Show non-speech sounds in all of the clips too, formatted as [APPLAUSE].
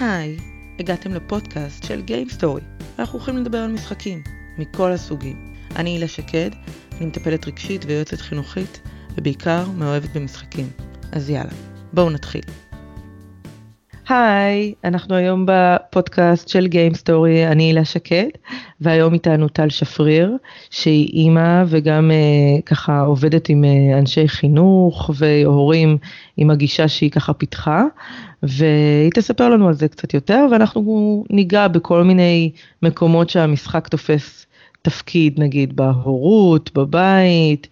היי, הגעתם לפודקאסט של Game Story. אנחנו הולכים לדבר על משחקים, מכל הסוגים. אני הילה שקד, אני מטפלת רגשית ויועצת חינוכית, ובעיקר מאוהבת במשחקים. אז יאללה, בואו נתחיל. היי, אנחנו היום בפודקאסט של Game Story, אני הילה שקד, והיום איתנו טל שפריר, שהיא אימא וגם אה, ככה עובדת עם אה, אנשי חינוך והורים עם הגישה שהיא ככה פיתחה, והיא תספר לנו על זה קצת יותר, ואנחנו ניגע בכל מיני מקומות שהמשחק תופס תפקיד, נגיד בהורות, בבית,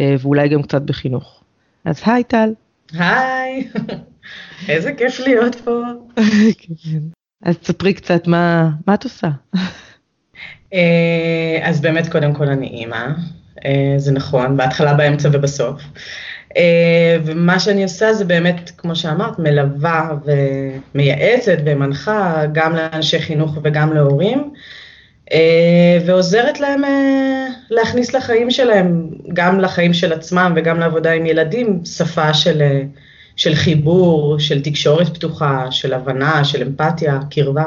אה, ואולי גם קצת בחינוך. אז היי טל. היי, [LAUGHS] איזה כיף להיות פה. [LAUGHS] כן. אז תספרי קצת מה, מה את עושה. [LAUGHS] אה, אז באמת, קודם כל אני אימא, אה, זה נכון, בהתחלה, באמצע ובסוף. אה, ומה שאני עושה זה באמת, כמו שאמרת, מלווה ומייעצת ומנחה גם לאנשי חינוך וגם להורים, ועוזרת להם להכניס לחיים שלהם, גם לחיים של עצמם וגם לעבודה עם ילדים, שפה של, של חיבור, של תקשורת פתוחה, של הבנה, של אמפתיה, קרבה.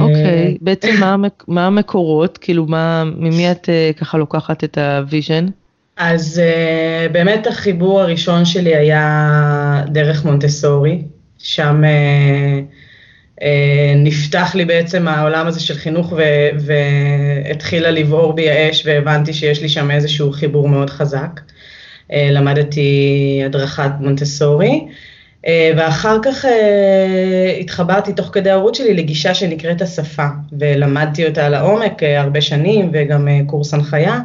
אוקיי, okay, בעצם מה, מה המקורות? כאילו, מה, ממי את ככה לוקחת את ה vision? אז uh, באמת החיבור הראשון שלי היה דרך מונטסורי, שם uh, uh, נפתח לי בעצם העולם הזה של חינוך והתחילה לבעור בי האש והבנתי שיש לי שם איזשהו חיבור מאוד חזק. Uh, למדתי הדרכת מונטסורי. אה, ואחר כך אה, התחברתי תוך כדי הערוץ שלי לגישה שנקראת השפה, ולמדתי אותה לעומק אה, הרבה שנים וגם אה, קורס הנחיה. אה,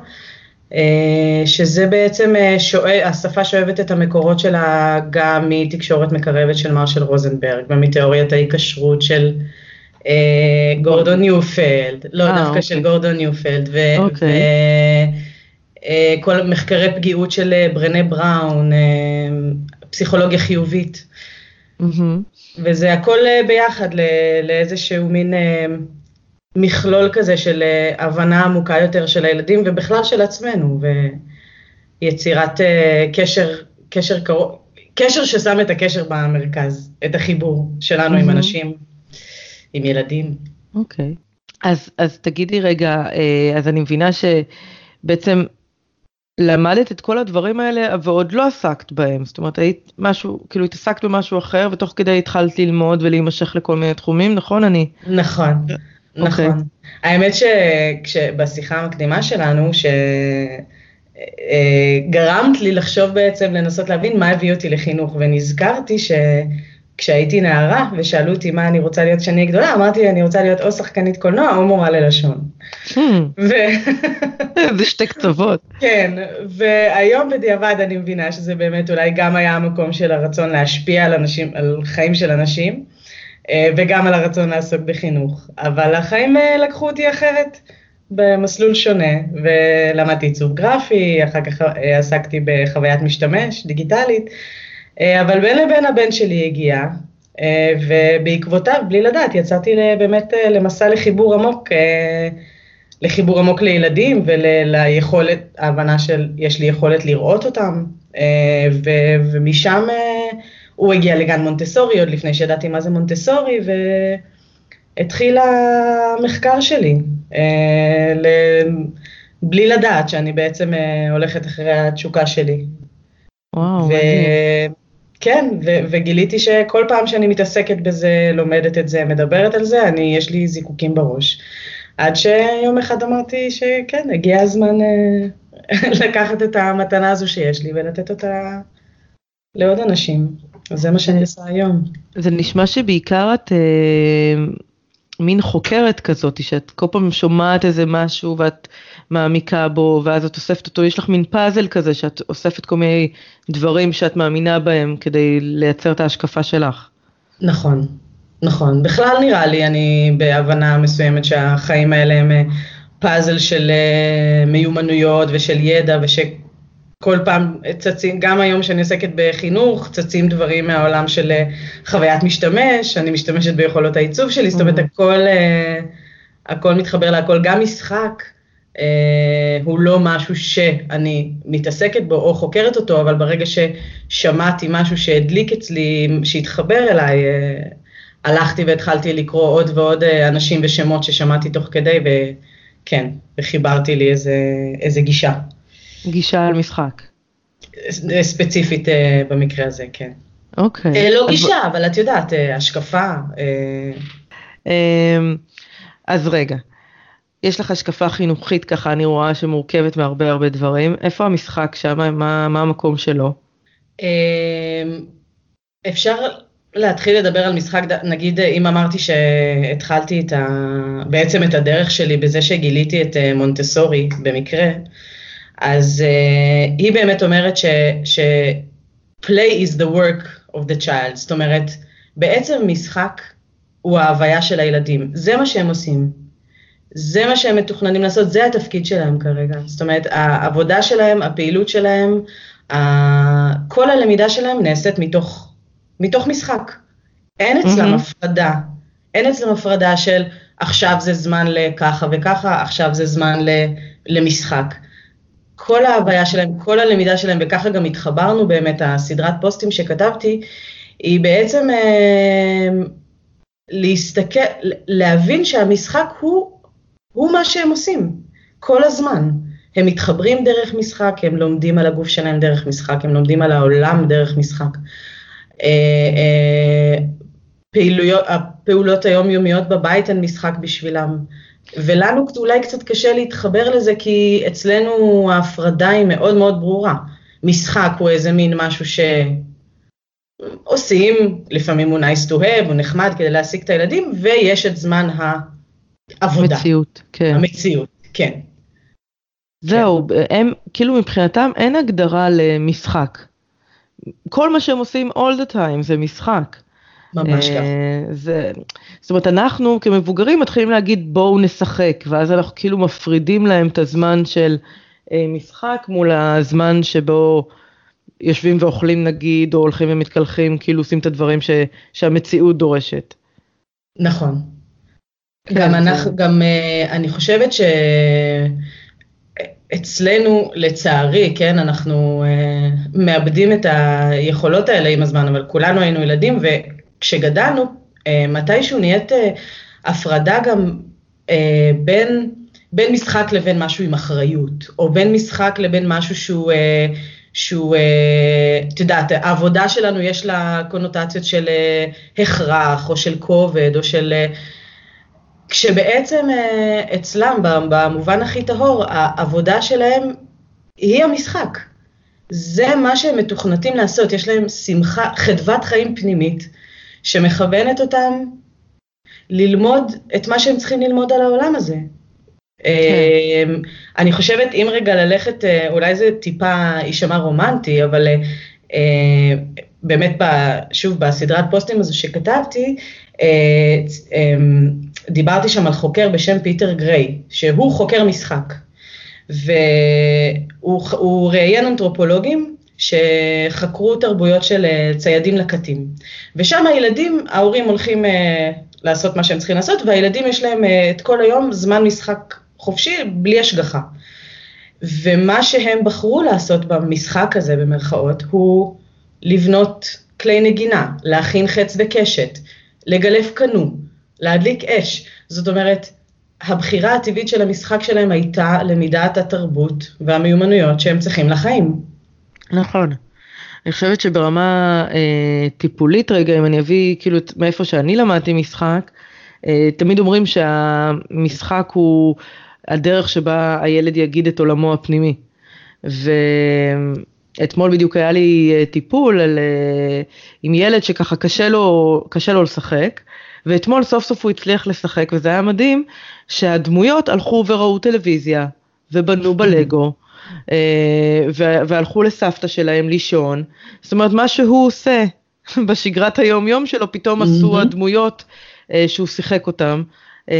שזה בעצם, אה, שואב, השפה שואבת את המקורות שלה גם מתקשורת מקרבת של מרשל רוזנברג ומתיאוריית ההיקשרות של אה, גורדון ניופלד, לא אה, דווקא אוקיי. של גורדון ניופלד, וכל אוקיי. מחקרי פגיעות של ברנה בראון, פסיכולוגיה חיובית. Mm-hmm. וזה הכל ביחד לאיזשהו מין מכלול כזה של אה, הבנה עמוקה יותר של הילדים ובכלל של עצמנו, ויצירת אה, קשר, קשר קרוב, קשר ששם את הקשר במרכז, את החיבור שלנו mm-hmm. עם אנשים, עם ילדים. אוקיי. Okay. אז, אז תגידי רגע, אה, אז אני מבינה שבעצם למדת את כל הדברים האלה ועוד לא עסקת בהם, זאת אומרת היית משהו, כאילו התעסקת במשהו אחר ותוך כדי התחלת ללמוד ולהימשך לכל מיני תחומים, נכון? אני... נכון. נכון. Okay. האמת שבשיחה המקדימה שלנו, שגרמת אה, לי לחשוב בעצם, לנסות להבין מה הביא אותי לחינוך, ונזכרתי שכשהייתי נערה ושאלו אותי מה אני רוצה להיות כשאני גדולה, אמרתי אני רוצה להיות או שחקנית קולנוע או מורה ללשון. Hmm. [LAUGHS] זה שתי קצוות. כן, והיום בדיעבד אני מבינה שזה באמת אולי גם היה המקום של הרצון להשפיע על אנשים, על חיים של אנשים. אה, וגם על הרצון לעסוק בחינוך. אבל החיים אה, לקחו אותי אחרת, במסלול שונה, ולמדתי עיצוב גרפי, אחר כך אה, עסקתי בחוויית משתמש, דיגיטלית, אבל בין לבין הבן שלי הגיע, ובעקבותיו, בלי לדעת, יצאתי באמת למסע לחיבור עמוק, לחיבור עמוק לילדים וליכולת, ההבנה של, יש לי יכולת לראות אותם, ומשם הוא הגיע לגן מונטסורי עוד לפני שידעתי מה זה מונטסורי, והתחיל המחקר שלי, אה, בלי לדעת שאני בעצם אה, הולכת אחרי התשוקה שלי. וואו, מדהים. כן, ו- וגיליתי שכל פעם שאני מתעסקת בזה, לומדת את זה, מדברת על זה, אני, יש לי זיקוקים בראש. עד שיום אחד אמרתי שכן, הגיע הזמן אה, [LAUGHS] לקחת את המתנה הזו שיש לי ולתת אותה לעוד אנשים. זה מה שאני עושה היום. זה נשמע שבעיקר את אה, מין חוקרת כזאת, שאת כל פעם שומעת איזה משהו ואת מעמיקה בו, ואז את אוספת אותו, יש לך מין פאזל כזה שאת אוספת כל מיני דברים שאת מאמינה בהם כדי לייצר את ההשקפה שלך. נכון, נכון. בכלל נראה לי, אני בהבנה מסוימת שהחיים האלה הם אה, פאזל של אה, מיומנויות ושל ידע וש... כל פעם צצים, גם היום שאני עוסקת בחינוך, צצים דברים מהעולם של אה, חוויית משתמש, אני משתמשת ביכולות העיצוב שלי, זאת אומרת, mm-hmm. הכל, אה, הכל מתחבר להכל, גם משחק אה, הוא לא משהו שאני מתעסקת בו או חוקרת אותו, אבל ברגע ששמעתי משהו שהדליק אצלי, שהתחבר אליי, הלכתי והתחלתי לקרוא עוד ועוד אנשים ושמות ששמעתי תוך כדי, וכן, וחיברתי לי איזה, איזה גישה. גישה על משחק. ספציפית במקרה הזה, כן. אוקיי. לא גישה, אבל את יודעת, השקפה. אמ, אז רגע, יש לך השקפה חינוכית ככה, אני רואה שמורכבת מהרבה הרבה דברים. איפה המשחק שם? מה, מה המקום שלו? אמ, אפשר להתחיל לדבר על משחק, נגיד אם אמרתי שהתחלתי את ה... בעצם את הדרך שלי בזה שגיליתי את אה, מונטסורי במקרה, אז uh, היא באמת אומרת ש, ש... play is the work of the child, זאת אומרת, בעצם משחק הוא ההוויה של הילדים, זה מה שהם עושים. זה מה שהם מתוכננים לעשות, זה התפקיד שלהם כרגע. זאת אומרת, העבודה שלהם, הפעילות שלהם, כל הלמידה שלהם נעשית מתוך, מתוך משחק. אין אצלם mm-hmm. הפרדה. אין אצלם הפרדה של עכשיו זה זמן לככה וככה, עכשיו זה זמן למשחק. כל ההוויה שלהם, כל הלמידה שלהם, וככה גם התחברנו באמת, הסדרת פוסטים שכתבתי, היא בעצם אה, להסתכל, להבין שהמשחק הוא הוא מה שהם עושים, כל הזמן. הם מתחברים דרך משחק, הם לומדים על הגוף שלהם דרך משחק, הם לומדים על העולם דרך משחק. אה, אה, פעילויות, הפעולות היומיומיות בבית הן משחק בשבילם. ולנו אולי קצת קשה להתחבר לזה, כי אצלנו ההפרדה היא מאוד מאוד ברורה. משחק הוא איזה מין משהו שעושים, לפעמים הוא nice to have, הוא נחמד כדי להעסיק את הילדים, ויש את זמן ה... עבודה. המציאות, כן. המציאות, כן. זהו, כן. הם, כאילו מבחינתם אין הגדרה למשחק. כל מה שהם עושים all the time זה משחק. ממש ככה. זה, זאת אומרת, אנחנו כמבוגרים מתחילים להגיד בואו נשחק, ואז אנחנו כאילו מפרידים להם את הזמן של אה, משחק מול הזמן שבו יושבים ואוכלים נגיד, או הולכים ומתקלחים, כאילו עושים את הדברים ש, שהמציאות דורשת. נכון. כן, גם אנחנו, גם uh, אני חושבת שאצלנו, לצערי, כן, אנחנו uh, מאבדים את היכולות האלה עם הזמן, אבל כולנו היינו ילדים, וכשגדלנו, uh, מתישהו נהיית uh, הפרדה גם uh, בין, בין משחק לבין משהו עם אחריות, או בין משחק לבין משהו שהוא... שהוא, את יודעת, העבודה שלנו יש לה קונוטציות של הכרח, או של כובד, או של כשבעצם אה, אצלם, במובן הכי טהור, העבודה שלהם היא המשחק. זה מה שהם מתוכנתים לעשות, יש להם שמחה, חדוות חיים פנימית, שמכוונת אותם ללמוד את מה שהם צריכים ללמוד על העולם הזה. כן. אמ, אני חושבת, אם רגע ללכת, אה, אולי זה טיפה יישמע רומנטי, אבל אה, באמת, שוב, בסדרת פוסטים הזו שכתבתי, דיברתי שם על חוקר בשם פיטר גריי, שהוא חוקר משחק, והוא ראיין אנתרופולוגים שחקרו תרבויות של אה, ציידים לקטים. ושם הילדים, ההורים הולכים uh, לעשות מה שהם צריכים לעשות, והילדים יש להם uh, את כל היום זמן משחק חופשי, בלי השגחה. ומה שהם בחרו לעשות במשחק הזה, במרכאות, הוא לבנות כלי נגינה, להכין חץ וקשת, לגלף קנו, להדליק אש. זאת אומרת, הבחירה הטבעית של המשחק שלהם הייתה למידת התרבות והמיומנויות שהם צריכים לחיים. נכון. אני חושבת שברמה אה, טיפולית רגע, אם אני אביא כאילו מאיפה שאני למדתי משחק, אה, תמיד אומרים שהמשחק הוא הדרך שבה הילד יגיד את עולמו הפנימי. ואתמול בדיוק היה לי אה, טיפול על, אה, עם ילד שככה קשה לו, קשה לו לשחק, ואתמול סוף סוף הוא הצליח לשחק, וזה היה מדהים, שהדמויות הלכו וראו טלוויזיה, ובנו בלגו, והלכו לסבתא שלהם לישון. זאת אומרת, מה שהוא עושה [LAUGHS] בשגרת היום יום שלו, פתאום עשו הדמויות אה, שהוא שיחק אותם. אה,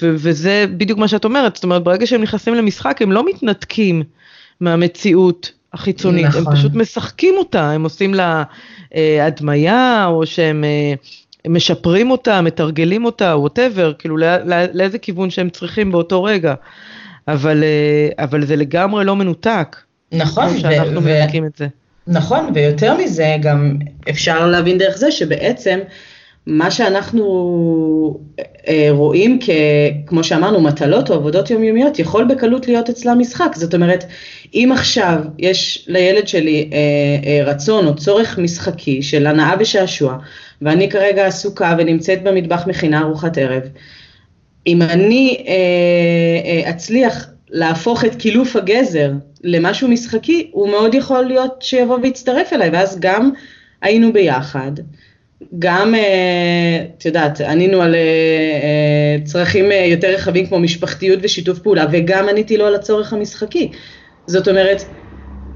וזה בדיוק מה שאת אומרת, זאת אומרת, ברגע שהם נכנסים למשחק, הם לא מתנתקים מהמציאות החיצונית, נכון. הם פשוט משחקים אותה, הם עושים לה הדמיה, או שהם משפרים אותה, מתרגלים אותה, ווטאבר, כאילו לא, לא, לאיזה כיוון שהם צריכים באותו רגע. אבל, אה, אבל זה לגמרי לא מנותק. נכון. שאנחנו מנתקים את זה. נכון, ויותר מזה, גם אפשר להבין דרך זה שבעצם מה שאנחנו אה, רואים כ, כמו שאמרנו, מטלות או עבודות יומיומיות, יכול בקלות להיות אצלה משחק. זאת אומרת, אם עכשיו יש לילד שלי אה, אה, רצון או צורך משחקי של הנאה ושעשוע, ואני כרגע עסוקה ונמצאת במטבח מכינה ארוחת ערב, אם אני אה, אה, אצליח להפוך את קילוף הגזר למשהו משחקי, הוא מאוד יכול להיות שיבוא ויצטרף אליי, ואז גם היינו ביחד. גם, אה, את יודעת, ענינו על צרכים יותר רחבים כמו משפחתיות ושיתוף פעולה, וגם עניתי לו על הצורך המשחקי. זאת אומרת,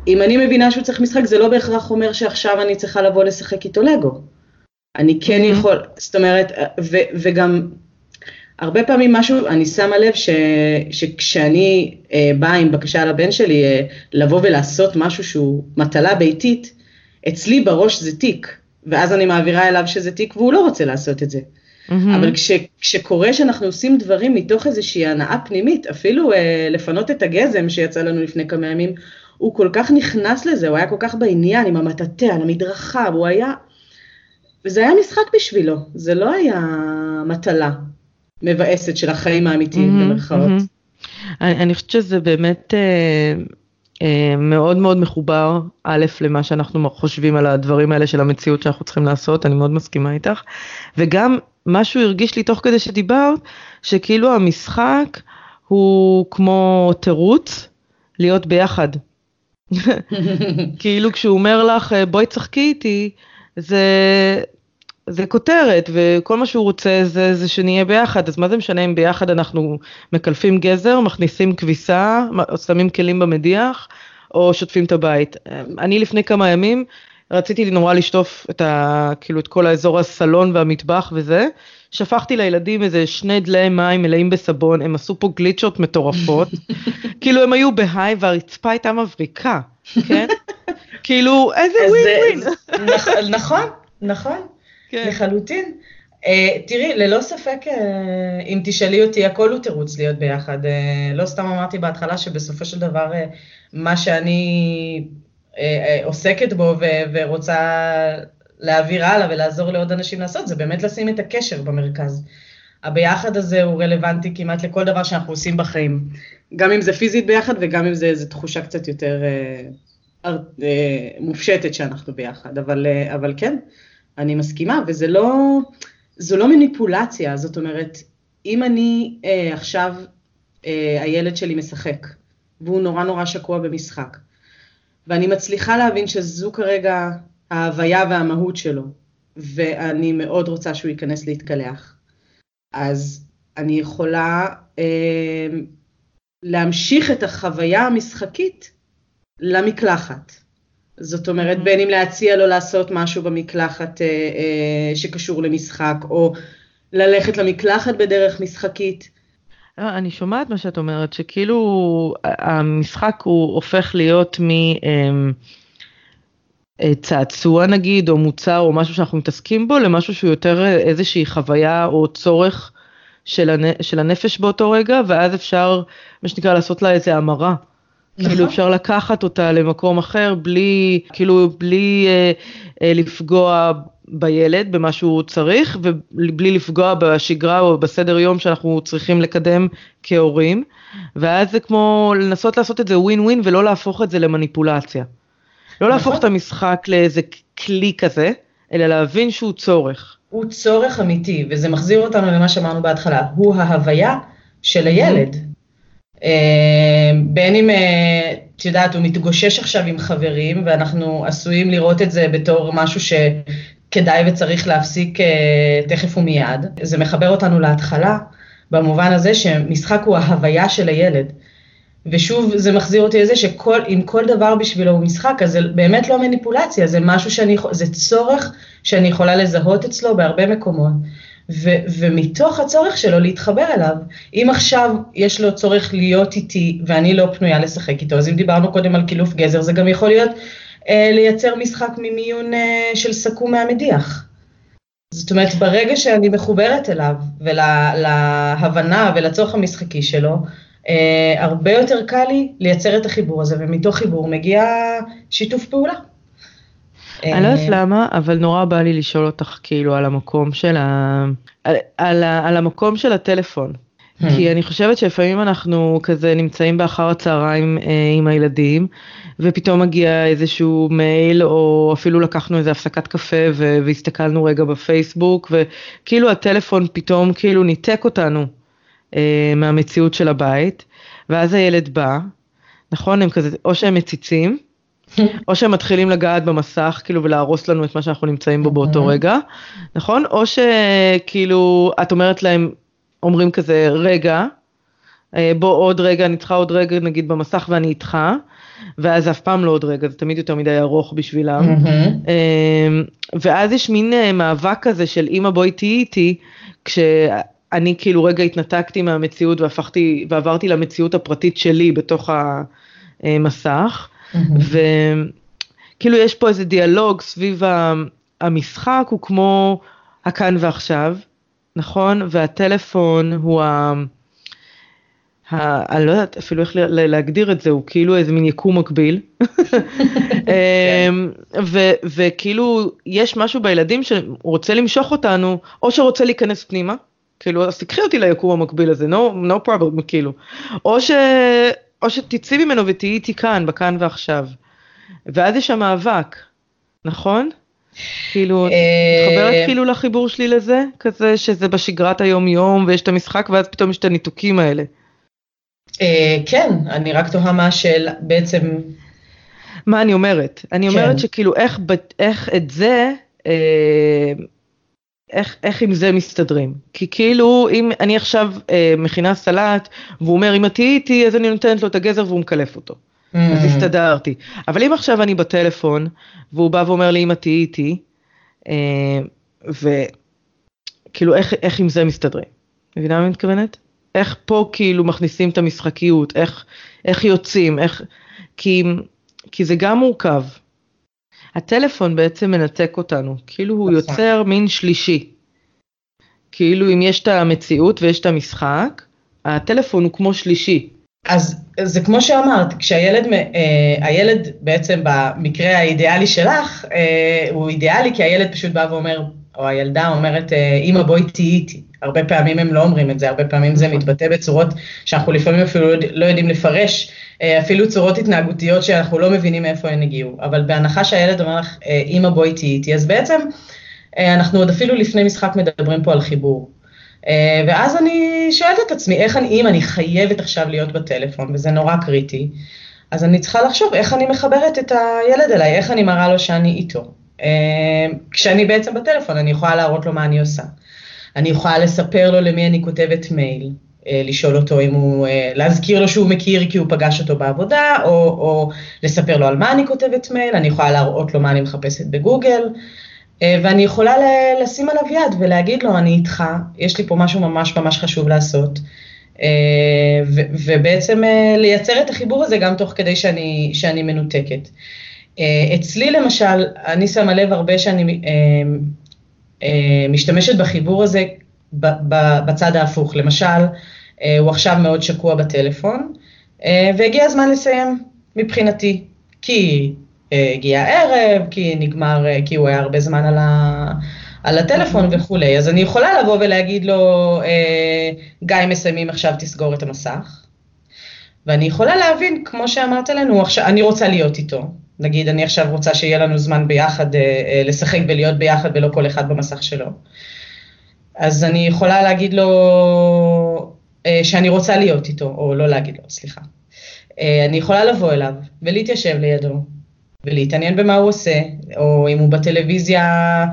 אם אני מבינה שהוא צריך משחק, זה לא בהכרח אומר שעכשיו אני צריכה לבוא לשחק איתו לגו. אני כן mm-hmm. יכול, זאת אומרת, ו, וגם הרבה פעמים משהו, אני שמה לב ש, שכשאני אה, באה עם בקשה לבן שלי אה, לבוא ולעשות משהו שהוא מטלה ביתית, אצלי בראש זה תיק. ואז אני מעבירה אליו שזה תיק והוא לא רוצה לעשות את זה. Mm-hmm. אבל כש, כשקורה שאנחנו עושים דברים מתוך איזושהי הנאה פנימית, אפילו אה, לפנות את הגזם שיצא לנו לפני כמה ימים, הוא כל כך נכנס לזה, הוא היה כל כך בעניין עם המטאטא, על המדרכה, הוא היה... וזה היה משחק בשבילו, זה לא היה מטלה מבאסת של החיים האמיתיים, mm-hmm, במרכאות. Mm-hmm. אני, אני חושבת שזה באמת... אה... אה, מאוד מאוד מחובר, א', למה שאנחנו חושבים על הדברים האלה של המציאות שאנחנו צריכים לעשות, אני מאוד מסכימה איתך, וגם משהו הרגיש לי תוך כדי שדיברת, שכאילו המשחק הוא כמו תירוץ להיות ביחד. [LAUGHS] [LAUGHS] כאילו כשהוא אומר לך בואי תשחקי איתי, זה, זה כותרת, וכל מה שהוא רוצה זה, זה שנהיה ביחד, אז מה זה משנה אם ביחד אנחנו מקלפים גזר, מכניסים כביסה, שמים כלים במדיח, או שוטפים את הבית. אני לפני כמה ימים רציתי נורא לשטוף את, ה, כאילו את כל האזור הסלון והמטבח וזה, שפכתי לילדים איזה שני דלי מים מלאים בסבון, הם עשו פה גליצ'ות מטורפות, [LAUGHS] כאילו הם היו בהיי והרצפה הייתה מבריקה, כן? [LAUGHS] כאילו איזה ווין ווין. [LAUGHS] נכון, נכון. כן. לחלוטין. Uh, תראי, ללא ספק, uh, אם תשאלי אותי, הכל הוא תירוץ להיות ביחד. Uh, לא סתם אמרתי בהתחלה שבסופו של דבר, uh, מה שאני uh, uh, עוסקת בו ו- ורוצה להעביר הלאה ולעזור לעוד אנשים לעשות, זה באמת לשים את הקשר במרכז. הביחד הזה הוא רלוונטי כמעט לכל דבר שאנחנו עושים בחיים. גם אם זה פיזית ביחד וגם אם זה איזו תחושה קצת יותר uh, uh, מופשטת שאנחנו ביחד. אבל, uh, אבל כן. אני מסכימה, וזה לא, זו לא מניפולציה, זאת אומרת, אם אני אה, עכשיו, אה, הילד שלי משחק, והוא נורא נורא שקוע במשחק, ואני מצליחה להבין שזו כרגע ההוויה והמהות שלו, ואני מאוד רוצה שהוא ייכנס להתקלח, אז אני יכולה אה, להמשיך את החוויה המשחקית למקלחת. זאת אומרת, בין אם להציע לו לעשות משהו במקלחת אה, אה, שקשור למשחק, או ללכת למקלחת בדרך משחקית. אה, אני שומעת מה שאת אומרת, שכאילו המשחק הוא הופך להיות מ... אמ, אה, צעצוע נגיד, או מוצר, או משהו שאנחנו מתעסקים בו, למשהו שהוא יותר איזושהי חוויה או צורך של, הנ... של הנפש באותו רגע, ואז אפשר, מה שנקרא, לעשות לה איזה המרה. כאילו, נכון. כאילו אפשר לקחת אותה למקום אחר בלי, כאילו בלי אה, אה, לפגוע בילד, במה שהוא צריך, ובלי לפגוע בשגרה או בסדר יום שאנחנו צריכים לקדם כהורים, ואז זה כמו לנסות לעשות את זה ווין ווין ולא להפוך את זה למניפולציה. לא נכון. להפוך את המשחק לאיזה כלי כזה, אלא להבין שהוא צורך. הוא צורך אמיתי, וזה מחזיר אותנו למה שאמרנו בהתחלה, הוא ההוויה של הילד. אה, בין אם, אה, את יודעת, הוא מתגושש עכשיו עם חברים, ואנחנו עשויים לראות את זה בתור משהו שכדאי וצריך להפסיק אה, תכף ומיד. זה מחבר אותנו להתחלה, במובן הזה שמשחק הוא ההוויה של הילד. ושוב, זה מחזיר אותי לזה שאם כל דבר בשבילו הוא משחק, אז זה באמת לא מניפולציה, זה משהו שאני, זה צורך שאני יכולה לזהות אצלו בהרבה מקומות. ו- ומתוך הצורך שלו להתחבר אליו. אם עכשיו יש לו צורך להיות איתי ואני לא פנויה לשחק איתו, אז אם דיברנו קודם על קילוף גזר, זה גם יכול להיות אה, לייצר משחק ממיון אה, של סכו"ם מהמדיח. זאת אומרת, ברגע שאני מחוברת אליו ולהבנה ולצורך המשחקי שלו, אה, הרבה יותר קל לי לייצר את החיבור הזה, ומתוך חיבור מגיע שיתוף פעולה. אני לא יודעת למה, אבל נורא בא לי לשאול אותך כאילו על המקום של ה... על, על, על המקום של הטלפון. Hmm. כי אני חושבת שלפעמים אנחנו כזה נמצאים באחר הצהריים אה, עם הילדים, ופתאום מגיע איזשהו מייל, או אפילו לקחנו איזה הפסקת קפה ו- והסתכלנו רגע בפייסבוק, וכאילו הטלפון פתאום כאילו ניתק אותנו אה, מהמציאות של הבית, ואז הילד בא, נכון? הם כזה, או שהם מציצים, [LAUGHS] או שהם מתחילים לגעת במסך, כאילו, ולהרוס לנו את מה שאנחנו נמצאים בו באותו רגע, נכון? או שכאילו, את אומרת להם, אומרים כזה, רגע, אה, בוא עוד רגע, אני צריכה עוד רגע נגיד במסך ואני איתך, ואז אף פעם לא עוד רגע, זה תמיד יותר מדי ארוך בשבילם. אמ, ואז יש מין אה, מאבק כזה של אמא בואי תהיי איתי, כשאני כאילו רגע התנתקתי מהמציאות והפכתי, ועברתי למציאות הפרטית שלי בתוך המסך. וכאילו יש פה איזה דיאלוג סביב המשחק, הוא כמו הכאן ועכשיו, נכון? והטלפון הוא ה... ה... אני לא יודעת אפילו איך להגדיר את זה, הוא כאילו איזה מין יקום מקביל. [LAUGHS] אמ, ו, וכאילו יש משהו בילדים שרוצה למשוך אותנו, או שרוצה להיכנס פנימה, כאילו אז תקחי אותי ליקום המקביל הזה, no, no problem, כאילו, או, ש, או שתצאי ממנו ותהיי איתי כאן, בכאן ועכשיו. ואז יש שם מאבק, נכון? כאילו, את מתחברת אה, כאילו לחיבור שלי לזה, כזה שזה בשגרת היום יום ויש את המשחק ואז פתאום יש את הניתוקים האלה. אה, כן, אני רק תוהה מה השאלה, בעצם... מה אני אומרת? אני אומרת כן. שכאילו איך, איך את זה, אה, איך, איך עם זה מסתדרים? כי כאילו אם אני עכשיו אה, מכינה סלט והוא אומר אם את תהיי איתי אז אני נותנת לו את הגזר והוא מקלף אותו. Mm. אז הסתדרתי. אבל אם עכשיו אני בטלפון והוא בא ואומר לי אם את תהיי איתי, אה, וכאילו איך, איך עם זה מסתדרים? מבינה מה אני מתכוונת? איך פה כאילו מכניסים את המשחקיות, איך, איך יוצאים, איך... כי, כי זה גם מורכב. הטלפון בעצם מנתק אותנו, כאילו הוא. יוצר מין שלישי. כאילו אם יש את המציאות ויש את המשחק, הטלפון הוא כמו שלישי. אז זה כמו שאמרת, כשהילד, אה, הילד בעצם במקרה האידיאלי שלך, אה, הוא אידיאלי כי הילד פשוט בא ואומר, או הילדה אומרת, אה, אמא בואי תהיי איתי. הרבה פעמים הם לא אומרים את זה, הרבה פעמים זה נכון. מתבטא בצורות שאנחנו לפעמים אפילו לא, לא יודעים לפרש, אה, אפילו צורות התנהגותיות שאנחנו לא מבינים מאיפה הן הגיעו. אבל בהנחה שהילד אומר לך, אה, אמא בואי תהיי איתי, אז בעצם אה, אנחנו עוד אפילו לפני משחק מדברים פה על חיבור. ואז אני שואלת את עצמי, איך אני, אם אני חייבת עכשיו להיות בטלפון, וזה נורא קריטי, אז אני צריכה לחשוב איך אני מחברת את הילד אליי, איך אני מראה לו שאני איתו. כשאני בעצם בטלפון, אני יכולה להראות לו מה אני עושה. אני יכולה לספר לו למי אני כותבת מייל, אה, לשאול אותו אם הוא, אה, להזכיר לו שהוא מכיר כי הוא פגש אותו בעבודה, או, או לספר לו על מה אני כותבת מייל, אני יכולה להראות לו מה אני מחפשת בגוגל, אה, ואני יכולה לשים עליו יד ולהגיד לו, אני איתך, יש לי פה משהו ממש ממש חשוב לעשות. ובעצם לייצר את החיבור הזה גם תוך כדי שאני, שאני מנותקת. אצלי למשל, אני שמה לב הרבה שאני משתמשת בחיבור הזה בצד ההפוך. למשל, אה, הוא עכשיו מאוד שקוע בטלפון, אה, והגיע הזמן לסיים מבחינתי, כי הגיע הערב, כי נגמר, כי הוא היה הרבה זמן על, ה, על הטלפון וכולי. אז אני יכולה לבוא ולהגיד לו, גיא, מסיימים עכשיו, תסגור את המסך. ואני יכולה להבין, כמו שאמרת לנו, עכשיו, אני רוצה להיות איתו. נגיד, אני עכשיו רוצה שיהיה לנו זמן ביחד אה, אה, לשחק ולהיות ביחד ולא כל אחד במסך שלו. אז אני יכולה להגיד לו אה, שאני רוצה להיות איתו, או לא להגיד לו, סליחה. אה, אני יכולה לבוא אליו ולהתיישב לידו ולהתעניין במה הוא עושה, או אם הוא בטלוויזיה,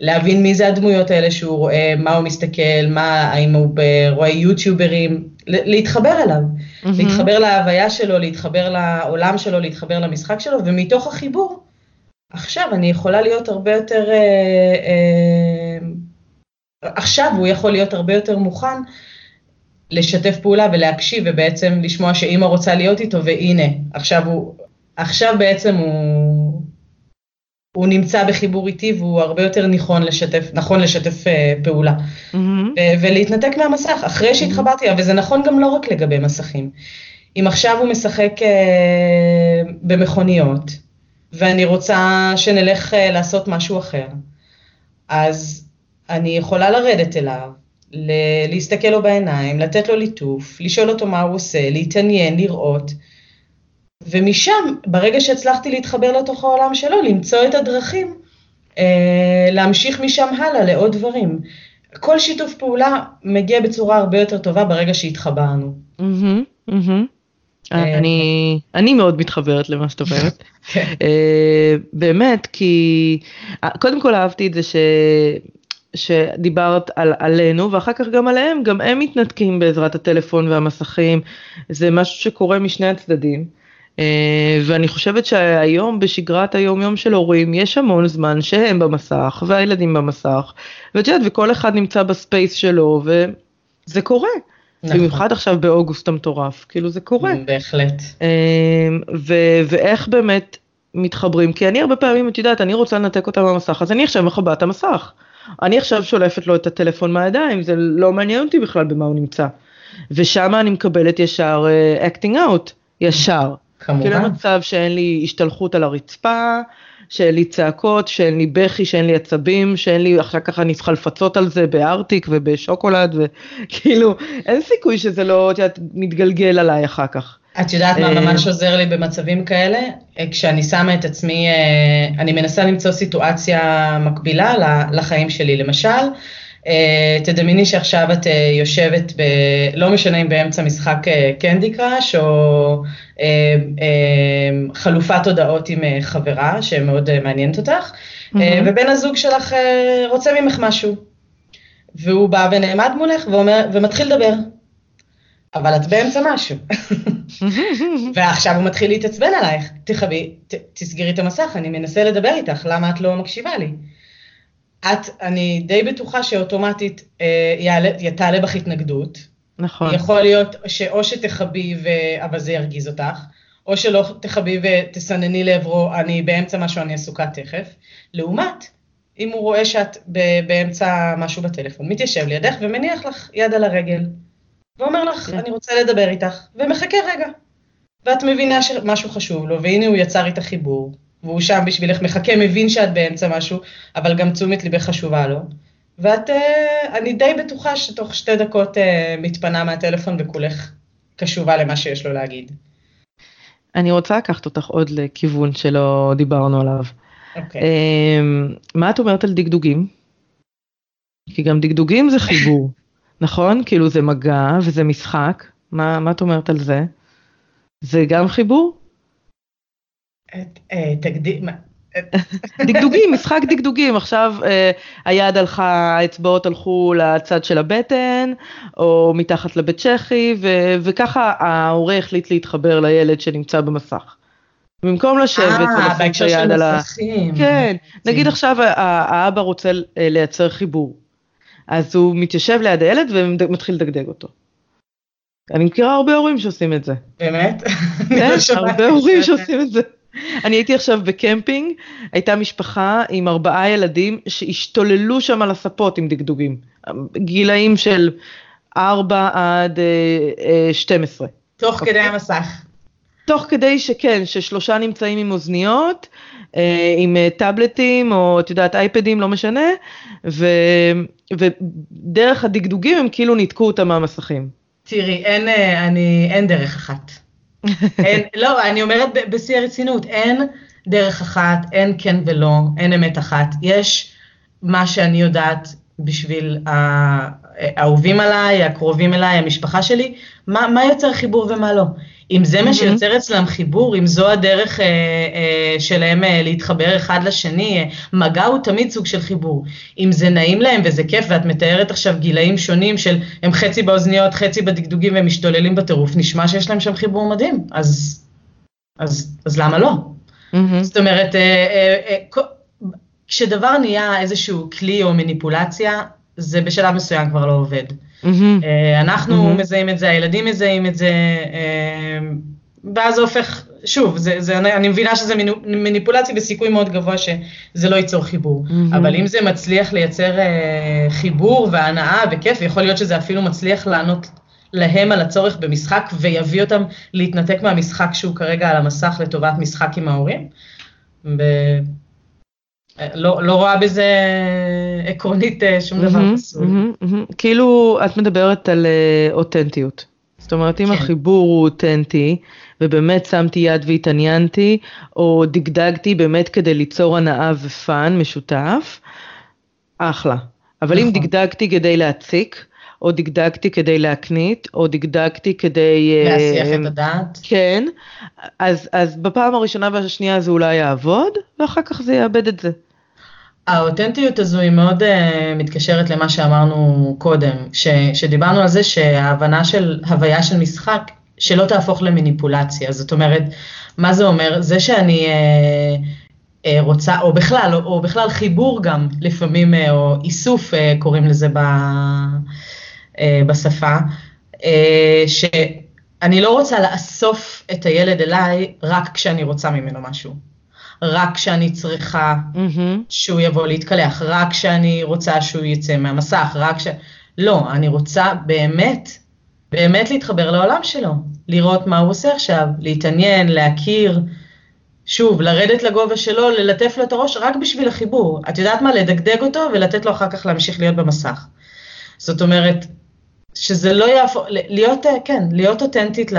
להבין מי זה הדמויות האלה שהוא רואה, מה הוא מסתכל, מה, האם הוא רואה יוטיוברים, להתחבר אליו, mm-hmm. להתחבר להוויה שלו, להתחבר לעולם שלו, להתחבר למשחק שלו, ומתוך החיבור, עכשיו אני יכולה להיות הרבה יותר, אה, אה, עכשיו הוא יכול להיות הרבה יותר מוכן לשתף פעולה ולהקשיב ובעצם לשמוע שאימא רוצה להיות איתו, והנה, עכשיו הוא, עכשיו בעצם הוא, הוא נמצא בחיבור איתי והוא הרבה יותר נכון לשתף, נכון לשתף uh, פעולה. Mm-hmm. ו- ולהתנתק מהמסך, אחרי שהתחברתי אליו, וזה נכון גם לא רק לגבי מסכים. אם עכשיו הוא משחק uh, במכוניות, ואני רוצה שנלך אה, לעשות משהו אחר. אז אני יכולה לרדת אליו, להסתכל לו בעיניים, לתת לו ליטוף, לשאול אותו מה הוא עושה, להתעניין, לראות. ומשם, ברגע שהצלחתי להתחבר לתוך העולם שלו, למצוא את הדרכים, אה, להמשיך משם הלאה לעוד דברים. כל שיתוף פעולה מגיע בצורה הרבה יותר טובה ברגע שהתחברנו. אני, אני מאוד מתחברת למה שאת אומרת. [LAUGHS] כן. אה, באמת, כי קודם כל אהבתי את זה ש... שדיברת על, עלינו ואחר כך גם עליהם, גם הם מתנתקים בעזרת הטלפון והמסכים, זה משהו שקורה משני הצדדים. אה, ואני חושבת שהיום בשגרת היום יום של הורים יש המון זמן שהם במסך והילדים במסך, ואת יודעת, וכל אחד נמצא בספייס שלו וזה קורה. נכון. במיוחד עכשיו באוגוסט המטורף, כאילו זה קורה. בהחלט. אה, ו- ואיך באמת מתחברים, כי אני הרבה פעמים, את יודעת, אני רוצה לנתק אותם במסך, אז אני עכשיו מכבה את המסך. אני עכשיו שולפת לו את הטלפון מהידיים, זה לא מעניין אותי בכלל במה הוא נמצא. ושם אני מקבלת ישר uh, acting out, ישר. כמובן. כאילו מצב שאין לי השתלחות על הרצפה, שאין לי צעקות, שאין לי בכי, שאין לי עצבים, שאין לי, אחר כך אני צריכה לפצות על זה בארטיק ובשוקולד, וכאילו, אין סיכוי שזה לא, את יודעת, מתגלגל עליי אחר כך. את יודעת מה ממש עוזר לי במצבים כאלה? אה, כשאני שמה את עצמי, אה, אני מנסה למצוא סיטואציה מקבילה לחיים שלי. למשל, אה, תדמייני שעכשיו את יושבת, ב, לא משנה אם באמצע משחק קנדי קראש, או חלופת הודעות עם חברה שמאוד מעניינת אותך, mm-hmm. ובן הזוג שלך רוצה ממך משהו. והוא בא ונעמד מולך ואומר, ומתחיל לדבר. אבל את באמצע משהו. [LAUGHS] ועכשיו הוא מתחיל להתעצבן עלייך, תחבי, ת, תסגרי את המסך, אני מנסה לדבר איתך, למה את לא מקשיבה לי? את, אני די בטוחה שאוטומטית אה, יעלה, תעלה בך התנגדות. נכון. יכול להיות שאו שתחבי, ו... אבל זה ירגיז אותך, או שלא תחבי ותסנני לעברו, אני באמצע משהו, אני עסוקה תכף. לעומת, אם הוא רואה שאת באמצע משהו בטלפון, מתיישב לידך ומניח לך יד על הרגל. ואומר לך, כן. אני רוצה לדבר איתך, ומחכה רגע. ואת מבינה שמשהו חשוב לו, והנה הוא יצר איתך חיבור, והוא שם בשבילך, מחכה, מבין שאת באמצע משהו, אבל גם תשומת ליבך חשובה לו. ואת, uh, אני די בטוחה שתוך שתי דקות uh, מתפנה מהטלפון וכולך קשובה למה שיש לו להגיד. אני רוצה לקחת אותך עוד לכיוון שלא דיברנו עליו. אוקיי. Okay. אמ, um, מה את אומרת על דגדוגים? כי גם דגדוגים זה חיבור. [LAUGHS] נכון? כאילו זה מגע וזה משחק, מה, מה את אומרת על זה? זה גם חיבור? אה, תקדים, [LAUGHS] דגדוגים, משחק דגדוגים, עכשיו אה, היד הלכה, האצבעות הלכו לצד של הבטן, או מתחת לבית צ'כי, ו- וככה ההורה החליט להתחבר לילד שנמצא במסך. במקום לשבת ולשים את היד על ה... אה, בהקשר של מסכים. כן, נגיד עכשיו האבא רוצה לייצר חיבור. אז הוא מתיישב ליד הילד ומתחיל לדגדג אותו. אני מכירה הרבה הורים שעושים את זה. באמת? כן, לא הרבה הורים שעושים את זה. אני הייתי עכשיו בקמפינג, הייתה משפחה עם ארבעה ילדים שהשתוללו שם על הספות עם דגדוגים. גילאים של 4 עד 12. אה, תוך כדי אוקיי? המסך. תוך כדי שכן, ששלושה נמצאים עם אוזניות, אה, עם אה, טאבלטים או את יודעת אייפדים, לא משנה, ו, ודרך הדגדוגים הם כאילו ניתקו אותם מהמסכים. תראי, אין, אה, אני, אין דרך אחת. אין, לא, אני אומרת בשיא הרצינות, אין דרך אחת, אין כן ולא, אין אמת אחת. יש מה שאני יודעת בשביל האהובים עליי, הקרובים אליי, המשפחה שלי, מה, מה יוצר חיבור ומה לא. אם זה מה שיוצר אצלם חיבור, אם זו הדרך אה, אה, שלהם אה, להתחבר אחד לשני, אה, מגע הוא תמיד סוג של חיבור. אם זה נעים להם וזה כיף, ואת מתארת עכשיו גילאים שונים של הם חצי באוזניות, חצי בדגדוגים והם משתוללים בטירוף, נשמע שיש להם שם חיבור מדהים, אז, אז, אז למה לא? Mm-hmm. זאת אומרת, אה, אה, אה, כשדבר נהיה איזשהו כלי או מניפולציה, זה בשלב מסוים כבר לא עובד. Mm-hmm. אנחנו mm-hmm. מזהים את זה, הילדים מזהים את זה, אה, ואז זה הופך, שוב, זה, זה, אני מבינה שזה מניפולציה וסיכוי מאוד גבוה שזה לא ייצור חיבור, mm-hmm. אבל אם זה מצליח לייצר אה, חיבור והנאה וכיף, יכול להיות שזה אפילו מצליח לענות להם על הצורך במשחק ויביא אותם להתנתק מהמשחק שהוא כרגע על המסך לטובת משחק עם ההורים, ב... לא, לא רואה בזה עקרונית אה, שום דבר פסול. כאילו את מדברת על אה, אותנטיות. זאת אומרת, אם כן. החיבור הוא אותנטי, ובאמת שמתי יד והתעניינתי, או דגדגתי באמת כדי ליצור הנאה ופאן משותף, אחלה. אבל נכון. אם דגדגתי כדי להציק, או דגדגתי כדי להקנית, או דגדגתי כדי... אה, להסיח את הדעת. כן, אז, אז בפעם הראשונה והשנייה זה אולי יעבוד, ואחר כך זה יאבד את זה. האותנטיות הזו היא מאוד uh, מתקשרת למה שאמרנו קודם, ש, שדיברנו על זה שההבנה של הוויה של משחק, שלא תהפוך למניפולציה. זאת אומרת, מה זה אומר? זה שאני uh, רוצה, או בכלל, או, או בכלל חיבור גם, לפעמים, או איסוף קוראים לזה ב, בשפה, uh, שאני לא רוצה לאסוף את הילד אליי רק כשאני רוצה ממנו משהו. רק כשאני צריכה mm-hmm. שהוא יבוא להתקלח, רק כשאני רוצה שהוא יצא מהמסך, רק כש... לא, אני רוצה באמת, באמת להתחבר לעולם שלו, לראות מה הוא עושה עכשיו, להתעניין, להכיר, שוב, לרדת לגובה שלו, ללטף לו את הראש רק בשביל החיבור. את יודעת מה? לדגדג אותו ולתת לו אחר כך להמשיך להיות במסך. זאת אומרת, שזה לא יהפוך, להיות, כן, להיות אותנטית ל...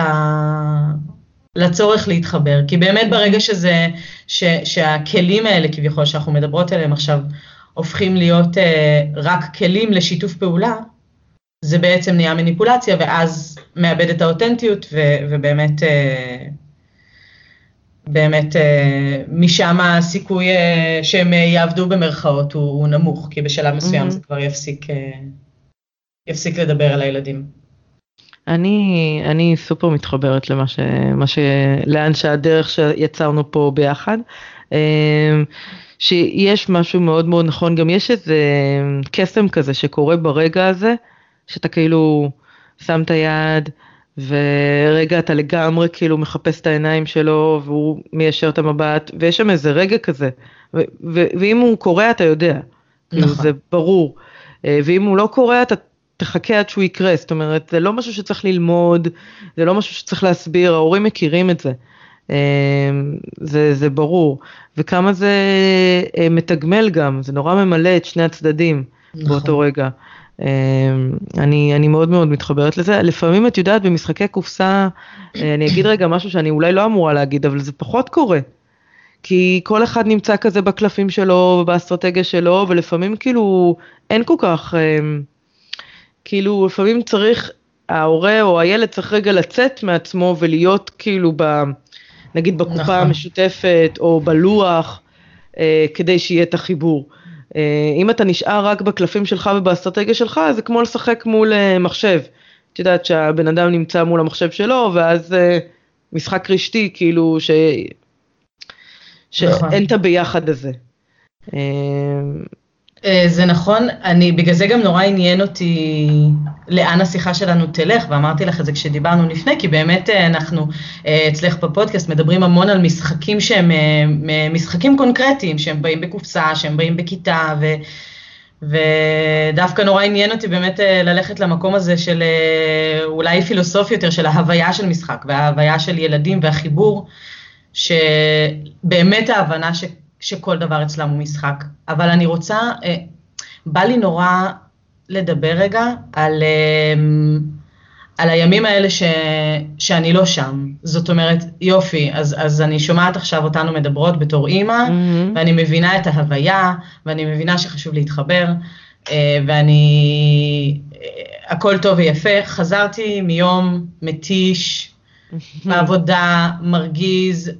לצורך להתחבר, כי באמת ברגע שזה, ש, שהכלים האלה כביכול שאנחנו מדברות עליהם עכשיו, הופכים להיות uh, רק כלים לשיתוף פעולה, זה בעצם נהיה מניפולציה, ואז מאבד את האותנטיות, ו, ובאמת, uh, באמת, uh, משם הסיכוי uh, שהם יעבדו במרכאות הוא, הוא נמוך, כי בשלב מסוים mm-hmm. זה כבר יפסיק, uh, יפסיק לדבר על הילדים. אני, אני סופר מתחברת למה ש... ש... לאן שהדרך שיצרנו פה ביחד. אמ, שיש משהו מאוד מאוד נכון, גם יש איזה קסם כזה שקורה ברגע הזה, שאתה כאילו שם את היד, ורגע אתה לגמרי כאילו מחפש את העיניים שלו, והוא מיישר את המבט, ויש שם איזה רגע כזה, ו- ו- ואם הוא קורא אתה יודע, נכון. זה ברור, אה, ואם הוא לא קורא אתה תחכה עד שהוא יקרה, זאת אומרת, זה לא משהו שצריך ללמוד, זה לא משהו שצריך להסביר, ההורים מכירים את זה. אמ, זה, זה ברור, וכמה זה אה, מתגמל גם, זה נורא ממלא את שני הצדדים נכון. באותו רגע. אמ, אני, אני מאוד מאוד מתחברת לזה. לפעמים את יודעת במשחקי קופסה, אה, אני אגיד רגע משהו שאני אולי לא אמורה להגיד, אבל זה פחות קורה. כי כל אחד נמצא כזה בקלפים שלו, באסטרטגיה שלו, ולפעמים כאילו אין כל כך... אמ, כאילו לפעמים צריך, ההורה או הילד צריך רגע לצאת מעצמו ולהיות כאילו ב... נגיד בקופה נכון. המשותפת או בלוח, אה, כדי שיהיה את החיבור. אה, אם אתה נשאר רק בקלפים שלך ובאסטרטגיה שלך, זה כמו לשחק מול אה, מחשב. את יודעת שהבן אדם נמצא מול המחשב שלו, ואז אה, משחק רשתי, כאילו, ש... שאין נכון. את הביחד הזה. אה, אה, זה נכון, אני, בגלל זה גם נורא עניין אותי לאן השיחה שלנו תלך, ואמרתי לך את זה כשדיברנו לפני, כי באמת אה, אנחנו אה, אצלך בפודקאסט מדברים המון על משחקים שהם משחקים קונקרטיים, שהם באים בקופסה, שהם באים בכיתה, ו, ודווקא נורא עניין אותי באמת ללכת למקום הזה של אולי פילוסופי יותר, של ההוויה של משחק, וההוויה של ילדים והחיבור, שבאמת ההבנה ש... שכל דבר אצלם הוא משחק. אבל אני רוצה, אה, בא לי נורא לדבר רגע על, אה, על הימים האלה ש, שאני לא שם. זאת אומרת, יופי, אז, אז אני שומעת עכשיו אותנו מדברות בתור אימא, mm-hmm. ואני מבינה את ההוויה, ואני מבינה שחשוב להתחבר, אה, ואני, הכל טוב ויפה. חזרתי מיום מתיש, [LAUGHS] מעבודה, מרגיז,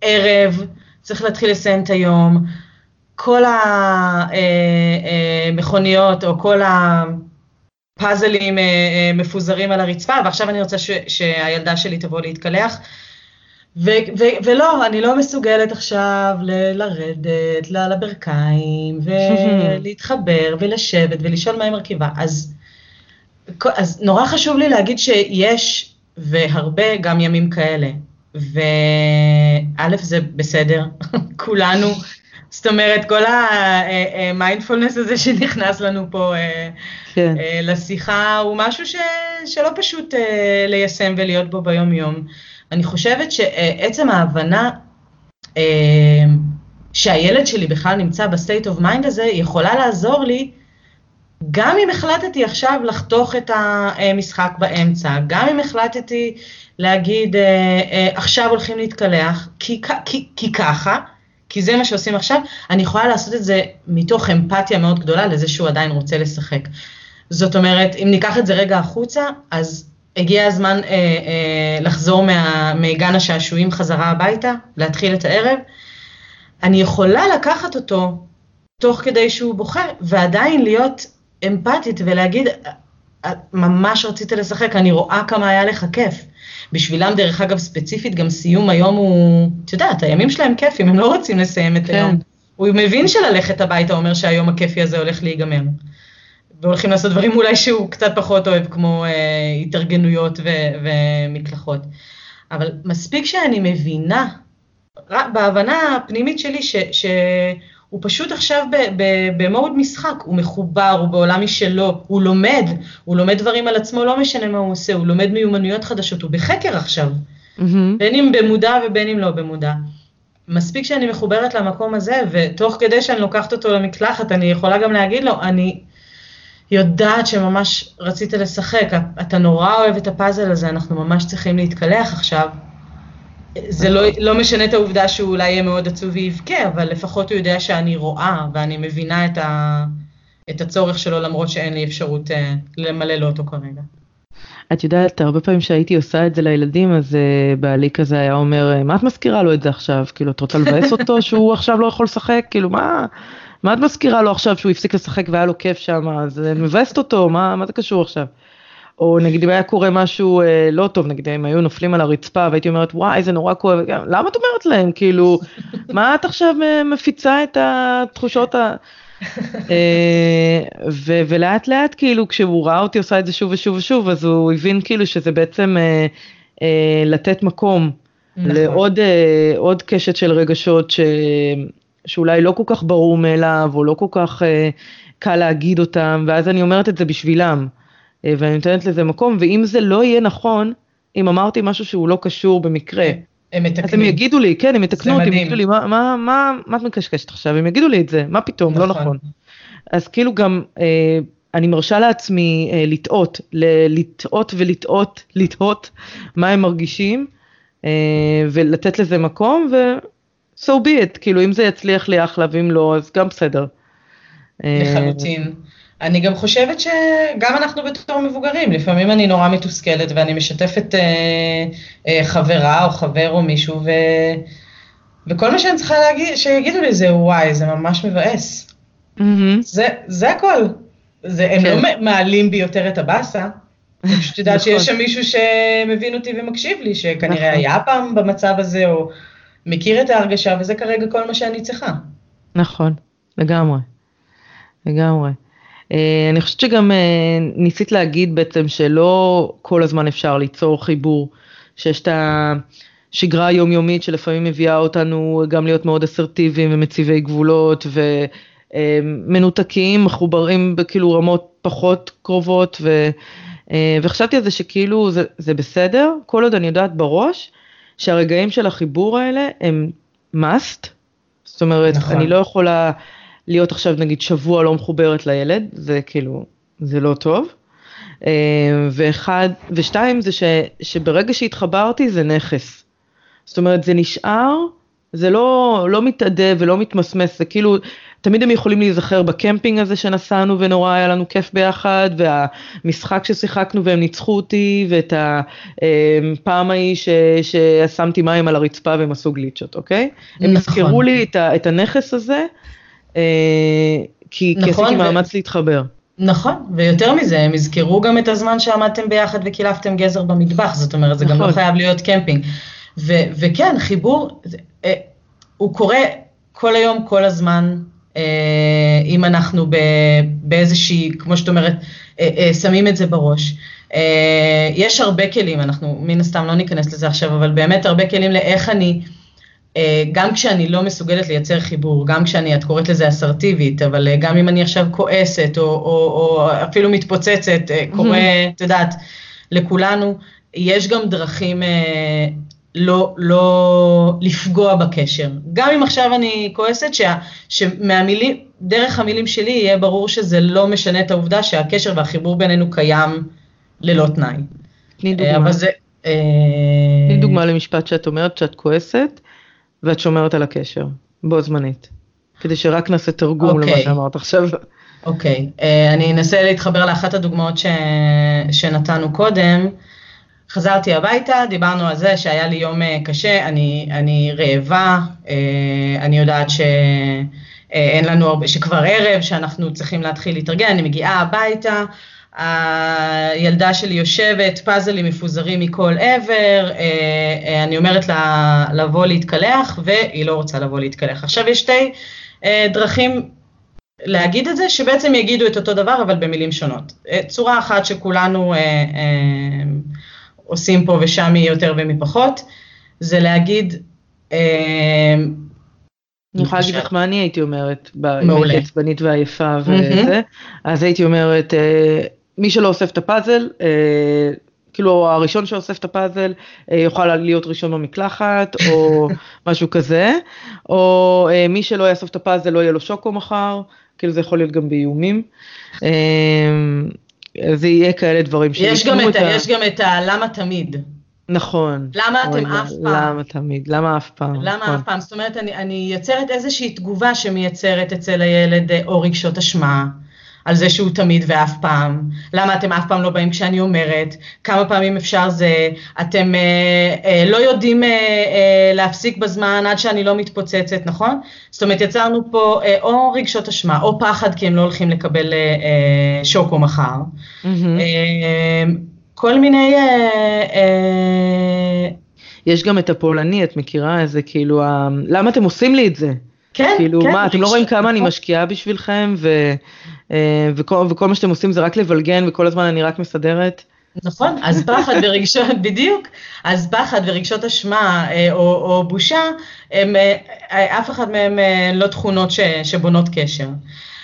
ערב, צריך להתחיל לסיים את היום, כל המכוניות אה, אה, או כל הפאזלים אה, מפוזרים על הרצפה, ועכשיו אני רוצה ש, שהילדה שלי תבוא להתקלח. ו- ו- ולא, אני לא מסוגלת עכשיו ל- לרדת לברכיים ולהתחבר [LAUGHS] ולשבת ולשאול מה היא מרכיבה. אז, אז נורא חשוב לי להגיד שיש, והרבה, גם ימים כאלה. וא', זה בסדר, [LAUGHS] כולנו, זאת אומרת, כל המיינדפולנס הזה שנכנס לנו פה אה, כן. אה, לשיחה, הוא משהו ש, שלא פשוט אה, ליישם ולהיות בו ביום-יום. אני חושבת שעצם ההבנה שהילד שלי בכלל נמצא ב state of mind הזה, יכולה לעזור לי גם אם החלטתי עכשיו לחתוך את המשחק באמצע, גם אם החלטתי להגיד עכשיו הולכים להתקלח, כי, כי, כי ככה, כי זה מה שעושים עכשיו, אני יכולה לעשות את זה מתוך אמפתיה מאוד גדולה לזה שהוא עדיין רוצה לשחק. זאת אומרת, אם ניקח את זה רגע החוצה, אז הגיע הזמן אה, אה, לחזור מה, מגן השעשועים חזרה הביתה, להתחיל את הערב. אני יכולה לקחת אותו תוך כדי שהוא בוכה, ועדיין להיות אמפתית ולהגיד, ממש רצית לשחק, אני רואה כמה היה לך כיף. בשבילם, דרך אגב, ספציפית, גם סיום היום הוא, את יודעת, הימים שלהם כיפים, הם לא רוצים לסיים את כן. היום. הוא מבין שללכת הביתה אומר שהיום הכיפי הזה הולך להיגמר. והולכים לעשות דברים אולי שהוא קצת פחות אוהב, כמו אה, התארגנויות ו- ומקלחות. אבל מספיק שאני מבינה, בהבנה הפנימית שלי, ש- שהוא פשוט עכשיו במוד משחק, הוא מחובר, הוא בעולם משלו, הוא לומד, הוא לומד דברים על עצמו, לא משנה מה הוא עושה, הוא לומד מיומנויות חדשות, הוא בחקר עכשיו, mm-hmm. בין אם במודע ובין אם לא במודע. מספיק שאני מחוברת למקום הזה, ותוך כדי שאני לוקחת אותו למקלחת, אני יכולה גם להגיד לו, אני יודעת שממש רצית לשחק, אתה נורא אוהב את הפאזל הזה, אנחנו ממש צריכים להתקלח עכשיו. זה לא, לא משנה את העובדה שהוא אולי יהיה מאוד עצוב ויבכה, אבל לפחות הוא יודע שאני רואה ואני מבינה את, ה, את הצורך שלו, למרות שאין לי אפשרות uh, למלא לו אותו כרגע. את יודעת, הרבה פעמים שהייתי עושה את זה לילדים, אז uh, בעלי כזה היה אומר, מה את מזכירה לו את זה עכשיו? כאילו, את רוצה לבאס אותו שהוא [LAUGHS] עכשיו לא יכול לשחק? כאילו, מה, מה את מזכירה לו עכשיו שהוא הפסיק לשחק והיה לו כיף שם, אז מבאסת אותו, מה, מה זה קשור עכשיו? או נגיד אם היה קורה משהו אה, לא טוב, נגיד אם היו נופלים על הרצפה והייתי אומרת וואי זה נורא כואב, למה את אומרת להם כאילו, [LAUGHS] מה את עכשיו אה, מפיצה את התחושות ה... [LAUGHS] אה, ו- ולאט לאט כאילו כשהוא ראה אותי עושה את זה שוב ושוב ושוב אז הוא הבין כאילו שזה בעצם אה, אה, לתת מקום נכון. לעוד אה, עוד קשת של רגשות ש- שאולי לא כל כך ברור מאליו או לא כל כך אה, קל להגיד אותם ואז אני אומרת את זה בשבילם. אה, ואני נותנת לזה מקום, ואם זה לא יהיה נכון, אם אמרתי משהו שהוא לא קשור במקרה, הם מתקנים. אז הם יגידו לי, כן, הם יתקנו אותי, הם יגידו לי, מה, מה, מה, מה את מקשקשת עכשיו? הם יגידו לי את זה, מה פתאום, לא נכון. לא נכון. אז כאילו גם, אה, אני מרשה לעצמי אה, לטעות, לטעות ולטעות, לטעות מה הם מרגישים, אה, ולתת לזה מקום, ו... so be it, כאילו אם זה יצליח לי אחלה, ואם לא, אז גם בסדר. אה, לחלוטין. אני גם חושבת שגם אנחנו בתור מבוגרים, לפעמים אני נורא מתוסכלת ואני משתפת אה, אה, חברה או חבר או מישהו, ו, וכל מה שאני צריכה להגיד, שיגידו לי זה וואי, זה ממש מבאס. Mm-hmm. זה, זה הכל. זה, הם כן. לא מעלים בי יותר את הבאסה, אני פשוט יודעת שיש נכון. שם מישהו שמבין אותי ומקשיב לי, שכנראה נכון. היה פעם במצב הזה, או מכיר את ההרגשה, וזה כרגע כל מה שאני צריכה. נכון, לגמרי. לגמרי. אה, אני חושבת שגם אה, ניסית להגיד בעצם שלא כל הזמן אפשר ליצור חיבור, שיש את השגרה היומיומית שלפעמים מביאה אותנו גם להיות מאוד אסרטיביים ומציבי גבולות ומנותקים, מחוברים בכאילו רמות פחות קרובות ו... אה, וחשבתי על זה שכאילו זה, זה בסדר, כל עוד אני יודעת בראש שהרגעים של החיבור האלה הם must, זאת אומרת, נכון. אני לא יכולה להיות עכשיו נגיד שבוע לא מחוברת לילד, זה כאילו, זה לא טוב. אה, ואחד, ושתיים זה ש, שברגע שהתחברתי זה נכס. זאת אומרת זה נשאר, זה לא, לא מתאדה ולא מתמסמס, זה כאילו, תמיד הם יכולים להיזכר בקמפינג הזה שנסענו ונורא היה לנו כיף ביחד, והמשחק ששיחקנו והם ניצחו אותי, ואת הפעם אה, ההיא ששמתי מים על הרצפה והם עשו גליצ'ות, אוקיי? נכון. הם יזכרו לי את, ה, את הנכס הזה, כי, נכון, כי עשיתי מאמץ להתחבר. נכון, ויותר מזה, הם יזכרו גם את הזמן שעמדתם ביחד וקילפתם גזר במטבח, זאת אומרת, זה נכון. גם לא נכון. חייב להיות קמפינג. ו- וכן, חיבור, אה, הוא קורה כל היום, כל הזמן, אה, אם אנחנו ב- באיזושהי, כמו שאת אומרת, אה, אה, שמים את זה בראש. אה, יש הרבה כלים, אנחנו מן הסתם לא ניכנס לזה עכשיו, אבל באמת הרבה כלים לאיך אני... אה, גם כשאני לא מסוגלת לייצר חיבור, גם כשאני, את קוראת לזה אסרטיבית, אבל אה, גם אם אני עכשיו כועסת או, או, או אפילו מתפוצצת, אה, קורה, את יודעת, לכולנו, יש גם דרכים לא, לא לפגוע בקשר. גם אם עכשיו אני כועסת, שה, שמהמילים, דרך המילים שלי יהיה ברור שזה לא משנה את העובדה שהקשר והחיבור בינינו קיים ללא תנאי. תני דוגמה. אבל זה... תני דוגמה למשפט שאת אומרת שאת כועסת ואת שומרת על הקשר, בו זמנית. כדי שרק נעשה תרגום okay. למה אוקיי. שאמרת עכשיו. אוקיי, okay. uh, אני אנסה להתחבר לאחת הדוגמאות ש... שנתנו קודם. חזרתי הביתה, דיברנו על זה שהיה לי יום uh, קשה, אני, אני רעבה, uh, אני יודעת שאין לנו הרבה, שכבר ערב, שאנחנו צריכים להתחיל להתארגן, אני מגיעה הביתה, הילדה שלי יושבת, פאזלים מפוזרים מכל עבר, אני אומרת לה לבוא להתקלח, והיא לא רוצה לבוא להתקלח. עכשיו יש שתי דרכים להגיד את זה, שבעצם יגידו את אותו דבר, אבל במילים שונות. אה, צורה אחת שכולנו אה, אה, עושים פה ושם היא יותר ומי פחות, זה להגיד... אה, אני יכולה להגיד לך מה אני הייתי אומרת, מעולה. עצבנית ועייפה וזה, אז הייתי אומרת, אה, מי שלא אוסף את הפאזל, אה, כאילו הראשון שאוסף את הפאזל אה, יוכל להיות ראשון במקלחת או [LAUGHS] משהו כזה, או אה, מי שלא יאסוף את הפאזל לא יהיה לו שוקו מחר, כאילו זה יכול להיות גם באיומים. אה, זה יהיה כאלה דברים יש גם, את, ה... יש גם את ה... למה תמיד. נכון. למה אתם אף פעם? למה תמיד? למה אף פעם? למה נכון. אף פעם? זאת אומרת, אני, אני יוצרת איזושהי תגובה שמייצרת אצל הילד או רגשות אשמה. על זה שהוא תמיד ואף פעם, למה אתם אף פעם לא באים כשאני אומרת, כמה פעמים אפשר זה, אתם אה, אה, לא יודעים אה, אה, להפסיק בזמן עד שאני לא מתפוצצת, נכון? זאת אומרת, יצרנו פה אה, או רגשות אשמה, או פחד כי הם לא הולכים לקבל אה, אה, שוקו מחר. Mm-hmm. אה, כל מיני... אה, אה, יש גם את הפולני, את מכירה איזה כאילו, למה אתם עושים לי את זה? כן, כאילו, כן. מה, אתם לא רואים כמה אני משקיעה בשבילכם, ו, אה, וכל, וכל מה שאתם עושים זה רק לבלגן, וכל הזמן אני רק מסדרת? נכון, אז פחד [LAUGHS] ורגשות, בדיוק, אז פחד ורגשות אשמה אה, או, או בושה, הם, אה, אף אחד מהם לא תכונות ש, שבונות קשר.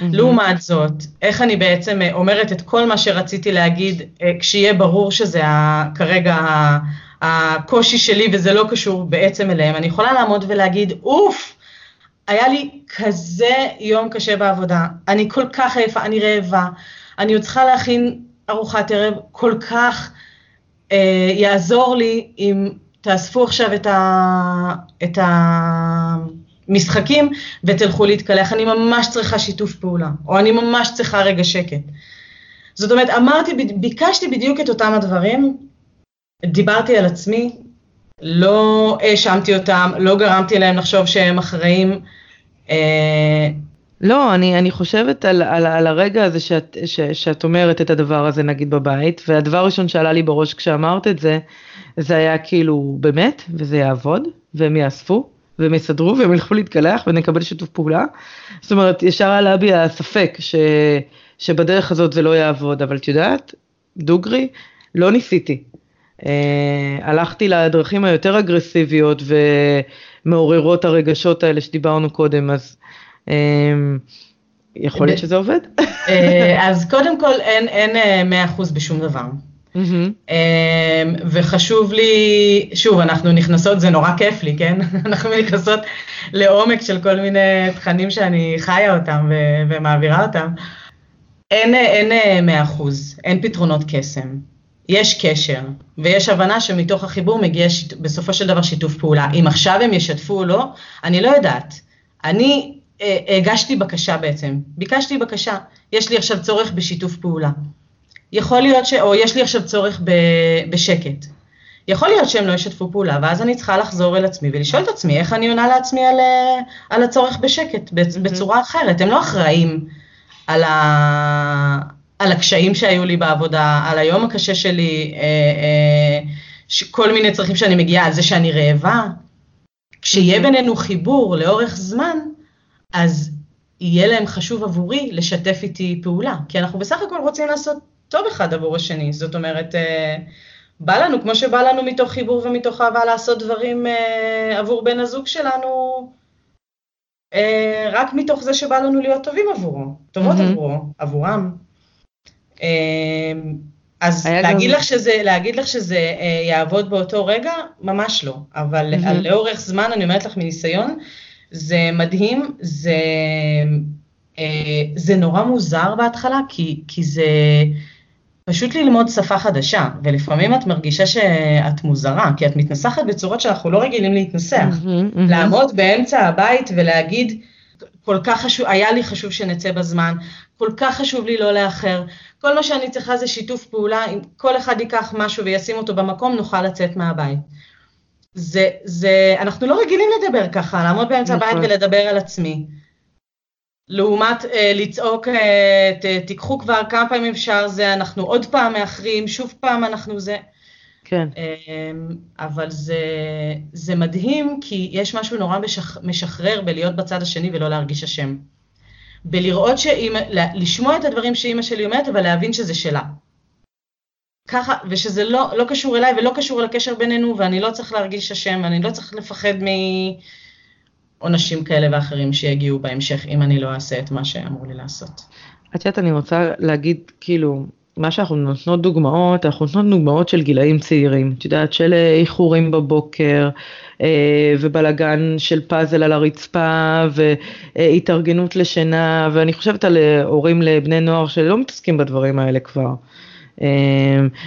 לעומת זאת, איך אני בעצם אומרת את כל מה שרציתי להגיד, כשיהיה ברור שזה כרגע הקושי שלי וזה לא קשור בעצם אליהם, אני יכולה לעמוד ולהגיד, אוף, היה לי כזה יום קשה בעבודה, אני כל כך עייפה, אני רעבה, אני עוד צריכה להכין ארוחת ערב, כל כך אה, יעזור לי אם תאספו עכשיו את, ה, את המשחקים ותלכו להתקלח, אני ממש צריכה שיתוף פעולה, או אני ממש צריכה רגע שקט. זאת אומרת, אמרתי, ביקשתי בדיוק את אותם הדברים, דיברתי על עצמי, לא האשמתי אותם, לא גרמתי להם לחשוב שהם אחראים. אה, לא, אני, אני חושבת על, על, על הרגע הזה שאת, ש, שאת אומרת את הדבר הזה נגיד בבית, והדבר הראשון שעלה לי בראש כשאמרת את זה, זה היה כאילו באמת, וזה יעבוד, והם יאספו, והם יסדרו, והם ילכו להתקלח, ונקבל שיתוף פעולה. זאת אומרת, ישר עלה בי הספק ש, שבדרך הזאת זה לא יעבוד, אבל את יודעת, דוגרי, לא ניסיתי. אה, הלכתי לדרכים היותר אגרסיביות ומעוררות הרגשות האלה שדיברנו קודם, אז אה, יכול להיות שזה עובד? אה, אז קודם כל אין, אין 100% בשום דבר. Mm-hmm. וחשוב לי, שוב, אנחנו נכנסות, זה נורא כיף לי, כן? [LAUGHS] אנחנו נכנסות לעומק של כל מיני תכנים שאני חיה אותם ו- ומעבירה אותם. אין, אין 100%, אין פתרונות קסם. יש קשר, ויש הבנה שמתוך החיבור מגיע שיט, בסופו של דבר שיתוף פעולה. אם עכשיו הם ישתפו או לא, אני לא יודעת. אני אה, הגשתי בקשה בעצם, ביקשתי בקשה, יש לי עכשיו צורך בשיתוף פעולה. יכול להיות ש... או יש לי עכשיו צורך ב, בשקט. יכול להיות שהם לא ישתפו פעולה, ואז אני צריכה לחזור אל עצמי ולשאול את עצמי איך אני עונה לעצמי על, אה, על הצורך בשקט, בצורה אחרת. הם לא אחראים על, ה, על הקשיים שהיו לי בעבודה, על היום הקשה שלי, אה, אה, כל מיני צרכים שאני מגיעה, על זה שאני רעבה. כשיהיה בינינו חיבור לאורך זמן, אז יהיה להם חשוב עבורי לשתף איתי פעולה, כי אנחנו בסך הכל רוצים לעשות טוב אחד עבור השני, זאת אומרת, אה, בא לנו, כמו שבא לנו מתוך חיבור ומתוך אהבה לעשות דברים עבור בן הזוג שלנו, רק מתוך זה שבא לנו להיות טובים עבורו, טובות mm-hmm. עבורו, עבורם. אמ, אז להגיד, גם... לך שזה, להגיד לך שזה אה, יעבוד באותו רגע? ממש לא. אבל mm-hmm. לאורך זמן, אני אומרת לך מניסיון, זה מדהים, זה, אה, זה נורא מוזר בהתחלה, כי, כי זה פשוט ללמוד שפה חדשה, ולפעמים את מרגישה שאת מוזרה, כי את מתנסחת בצורות שאנחנו לא רגילים להתנסח. Mm-hmm, mm-hmm. לעמוד באמצע הבית ולהגיד, כל כך חשוב, היה לי חשוב שנצא בזמן, כל כך חשוב לי לא לאחר, כל מה שאני צריכה זה שיתוף פעולה, אם כל אחד ייקח משהו וישים אותו במקום, נוכל לצאת מהבית. זה, זה, אנחנו לא רגילים לדבר ככה, לעמוד באמצע הבית נכון. ולדבר על עצמי. לעומת אה, לצעוק, אה, ת, תיקחו כבר כמה פעמים אפשר זה, אנחנו עוד פעם מאחרים, שוב פעם אנחנו זה. כן. אה, אבל זה, זה מדהים, כי יש משהו נורא משח, משחרר בלהיות בצד השני ולא להרגיש אשם. בלראות שאימא, לשמוע את הדברים שאימא שלי אומרת, אבל להבין שזה שלה. ככה, ושזה לא, לא קשור אליי ולא קשור לקשר בינינו, ואני לא צריך להרגיש אשם, ואני לא צריך לפחד מעונשים כאלה ואחרים שיגיעו בהמשך, אם אני לא אעשה את מה שאמרו לי לעשות. את יודעת, אני רוצה להגיד, כאילו, מה שאנחנו נותנות דוגמאות, אנחנו נותנות דוגמאות של גילאים צעירים, את יודעת, של אה, איחורים בבוקר, אה, ובלגן של פאזל על הרצפה, והתארגנות לשינה, ואני חושבת על אה, הורים לבני נוער שלא מתעסקים בדברים האלה כבר.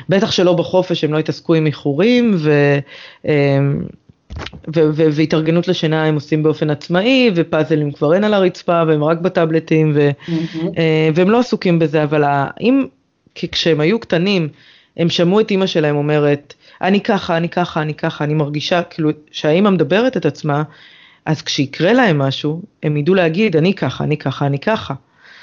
בטח שלא בחופש, הם לא יתעסקו עם איחורים, ו... ו- ו- והתארגנות לשינה הם עושים באופן עצמאי, ופאזלים כבר אין על הרצפה, והם רק בטאבלטים, ו- mm-hmm. והם לא עסוקים בזה, אבל אם כי כשהם היו קטנים, הם שמעו את אימא שלהם אומרת, אני ככה, אני ככה, אני ככה, אני מרגישה, כאילו, שהאימא מדברת את עצמה, אז כשיקרה להם משהו, הם ידעו להגיד, אני ככה, אני ככה, אני ככה.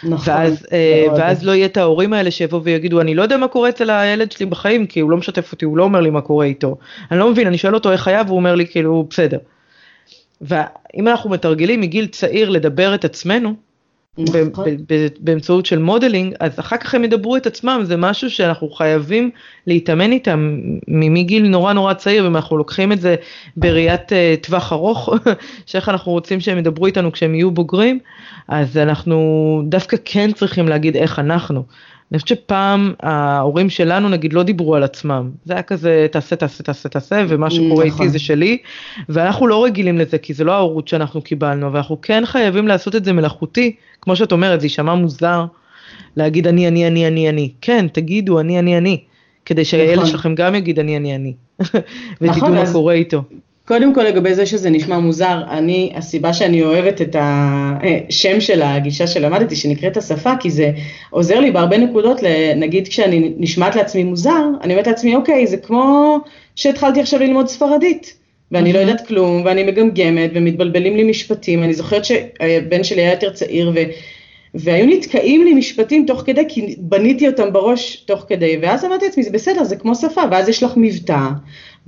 נכון. ואז, אה, ואז לא יהיה את ההורים האלה שיבואו ויגידו, אני לא יודע מה קורה אצל הילד שלי בחיים, כי הוא לא משתף אותי, הוא לא אומר לי מה קורה איתו. אני לא מבין, אני שואל אותו איך היה, והוא אומר לי, כאילו, בסדר. ואם אנחנו מתרגלים מגיל צעיר לדבר את עצמנו, נכון. באמצעות של modeling, אז אחר כך הם ידברו את עצמם, זה משהו שאנחנו חייבים להתאמן איתם מגיל נורא נורא צעיר, ואם אנחנו לוקחים את זה בראיית אה, טווח ארוך, [LAUGHS] שאיך אנחנו רוצים שהם ידברו איתנו כשהם יהיו בוגרים, אז אנחנו דווקא כן צריכים להגיד איך אנחנו. אני חושבת שפעם ההורים שלנו נגיד לא דיברו על עצמם, זה היה כזה תעשה תעשה תעשה תעשה ומה שקורה נכון. איתי זה שלי ואנחנו לא רגילים לזה כי זה לא ההורות שאנחנו קיבלנו ואנחנו כן חייבים לעשות את זה מלאכותי, כמו שאת אומרת זה יישמע מוזר להגיד אני אני אני אני אני, כן תגידו אני אני אני, כדי שהילד נכון. שלכם גם יגיד אני אני אני [LAUGHS] ותדעו נכון, מה. קורה איתו. קודם כל לגבי זה שזה נשמע מוזר, אני, הסיבה שאני אוהבת את השם של הגישה שלמדתי, שנקראת השפה, כי זה עוזר לי בהרבה נקודות, נגיד כשאני נשמעת לעצמי מוזר, אני אומרת לעצמי, אוקיי, זה כמו שהתחלתי עכשיו ללמוד ספרדית, ואני לא יודעת כלום, ואני מגמגמת, ומתבלבלים לי משפטים, אני זוכרת שהבן שלי היה יותר צעיר, ו... והיו נתקעים לי משפטים תוך כדי, כי בניתי אותם בראש תוך כדי, ואז אמרתי לעצמי, זה בסדר, זה כמו שפה, ואז יש לך מבטא,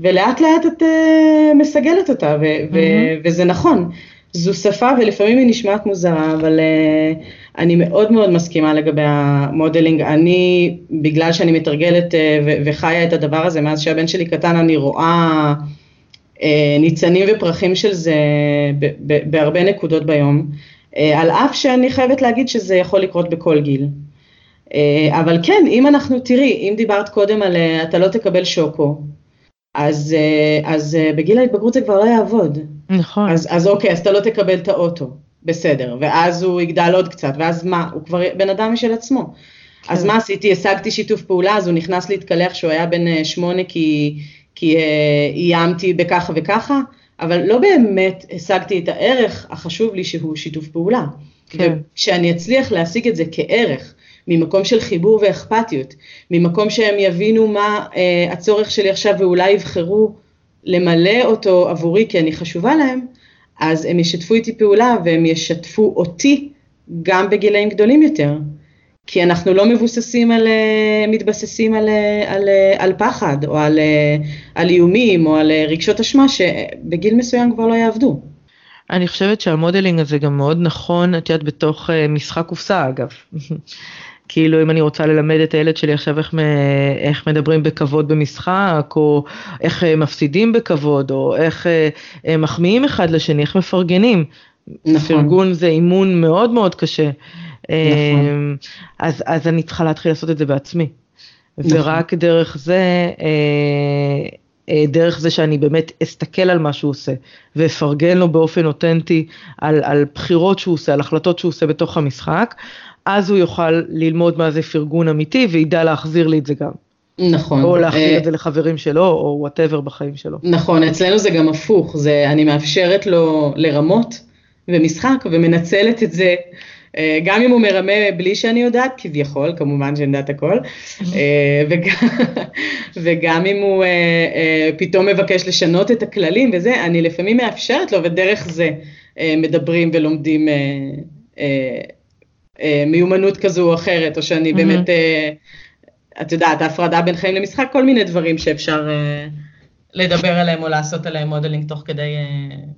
ולאט לאט את uh, מסגלת אותה, ו- mm-hmm. ו- וזה נכון. זו שפה ולפעמים היא נשמעת מוזרה, אבל uh, אני מאוד מאוד מסכימה לגבי המודלינג. אני, בגלל שאני מתרגלת uh, ו- וחיה את הדבר הזה, מאז שהבן שלי קטן, אני רואה uh, ניצנים ופרחים של זה ב- ב- בהרבה נקודות ביום. Uh, על אף שאני חייבת להגיד שזה יכול לקרות בכל גיל. Uh, אבל כן, אם אנחנו, תראי, אם דיברת קודם על uh, אתה לא תקבל שוקו, אז, אה, אז אה, בגיל ההתבגרות זה כבר לא יעבוד. נכון. אז, אז אוקיי, אז אתה לא תקבל את האוטו, בסדר, ואז הוא יגדל עוד קצת, ואז מה, הוא כבר בן אדם משל עצמו. כן. אז מה עשיתי? השגתי שיתוף פעולה, אז הוא נכנס להתקלח כשהוא היה בן אה, שמונה כי, כי איימתי בככה וככה, אבל לא באמת השגתי את הערך החשוב לי שהוא שיתוף פעולה. כן. וכשאני אצליח להשיג את זה כערך, ממקום של חיבור ואכפתיות, ממקום שהם יבינו מה אה, הצורך שלי עכשיו ואולי יבחרו למלא אותו עבורי כי אני חשובה להם, אז הם ישתפו איתי פעולה והם ישתפו אותי גם בגילאים גדולים יותר. כי אנחנו לא מבוססים על, אה, מתבססים על, אה, על, אה, על פחד או על, על איומים או על רגשות אשמה שבגיל מסוים כבר לא יעבדו. אני חושבת שהמודלינג הזה גם מאוד נכון, את יודעת, בתוך משחק קופסה אגב. [LAUGHS] כאילו אם אני רוצה ללמד את הילד שלי עכשיו איך, איך מדברים בכבוד במשחק, או איך אה, מפסידים בכבוד, או איך אה, מחמיאים אחד לשני, איך מפרגנים. נכון. פרגון זה אימון מאוד מאוד קשה. נכון. אז, אז אני צריכה להתחיל לעשות את זה בעצמי. נכון. ורק דרך זה, אה, אה, דרך זה שאני באמת אסתכל על מה שהוא עושה ואפרגן לו באופן אותנטי על, על בחירות שהוא עושה, על החלטות שהוא עושה בתוך המשחק, אז הוא יוכל ללמוד מה זה פרגון אמיתי וידע להחזיר לי את זה גם. נכון. או להחזיר אה, את זה לחברים שלו, או וואטאבר בחיים שלו. נכון, אצלנו זה גם הפוך, זה, אני מאפשרת לו לרמות במשחק ומנצלת את זה אה, גם אם הוא מרמה בלי שאני יודעת, כביכול, כמובן שאני יודעת הכל, אה, וגם, [LAUGHS] וגם אם הוא פתאום מבקש לשנות את הכללים וזה, אני לפעמים מאפשרת לו, ודרך זה מדברים ולומדים מיומנות כזו או אחרת, או שאני באמת, את יודעת, ההפרדה בין חיים למשחק, כל מיני דברים שאפשר לדבר עליהם או לעשות עליהם modeling תוך כדי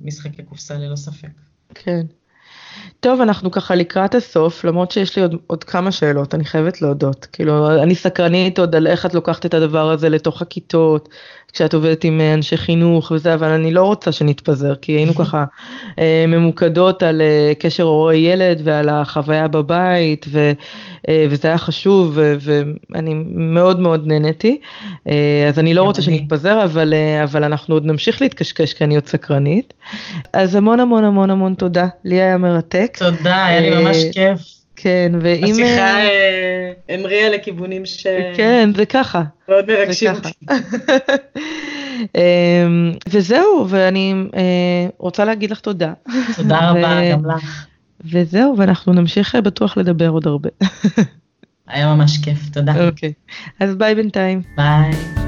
משחקי קופסה ללא ספק. כן. טוב, אנחנו ככה לקראת הסוף, למרות שיש לי עוד, עוד כמה שאלות, אני חייבת להודות. כאילו, אני סקרנית עוד על איך את לוקחת את הדבר הזה לתוך הכיתות, כשאת עובדת עם אה, אנשי חינוך וזה, אבל אני לא רוצה שנתפזר, כי היינו [LAUGHS] ככה אה, ממוקדות על אה, קשר הורי ילד ועל החוויה בבית, ו, וזה היה חשוב, ואני מאוד מאוד נהניתי. אז אני לא רוצה שנתפזר, אבל, אבל אנחנו עוד נמשיך להתקשקש, כי אני עוד סקרנית. אז המון המון המון המון תודה, לי היה מרתק. תודה, היה לי ממש כיף. כן, ואם... השיחה המריאה לכיוונים ש... כן, זה ככה. מאוד מרגשים אותי. [LAUGHS] אמ, וזהו, ואני אה, רוצה להגיד לך תודה. תודה רבה, גם לך. וזהו, ואנחנו נמשיך אה, בטוח לדבר עוד הרבה. היה ממש כיף, תודה. אוקיי, אז ביי בינתיים. ביי.